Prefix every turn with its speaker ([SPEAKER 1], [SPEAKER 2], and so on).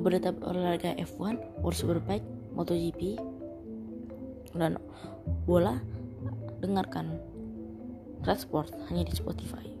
[SPEAKER 1] berita olahraga F1, World Superbike, MotoGP, dan bola dengarkan Transport hanya di Spotify.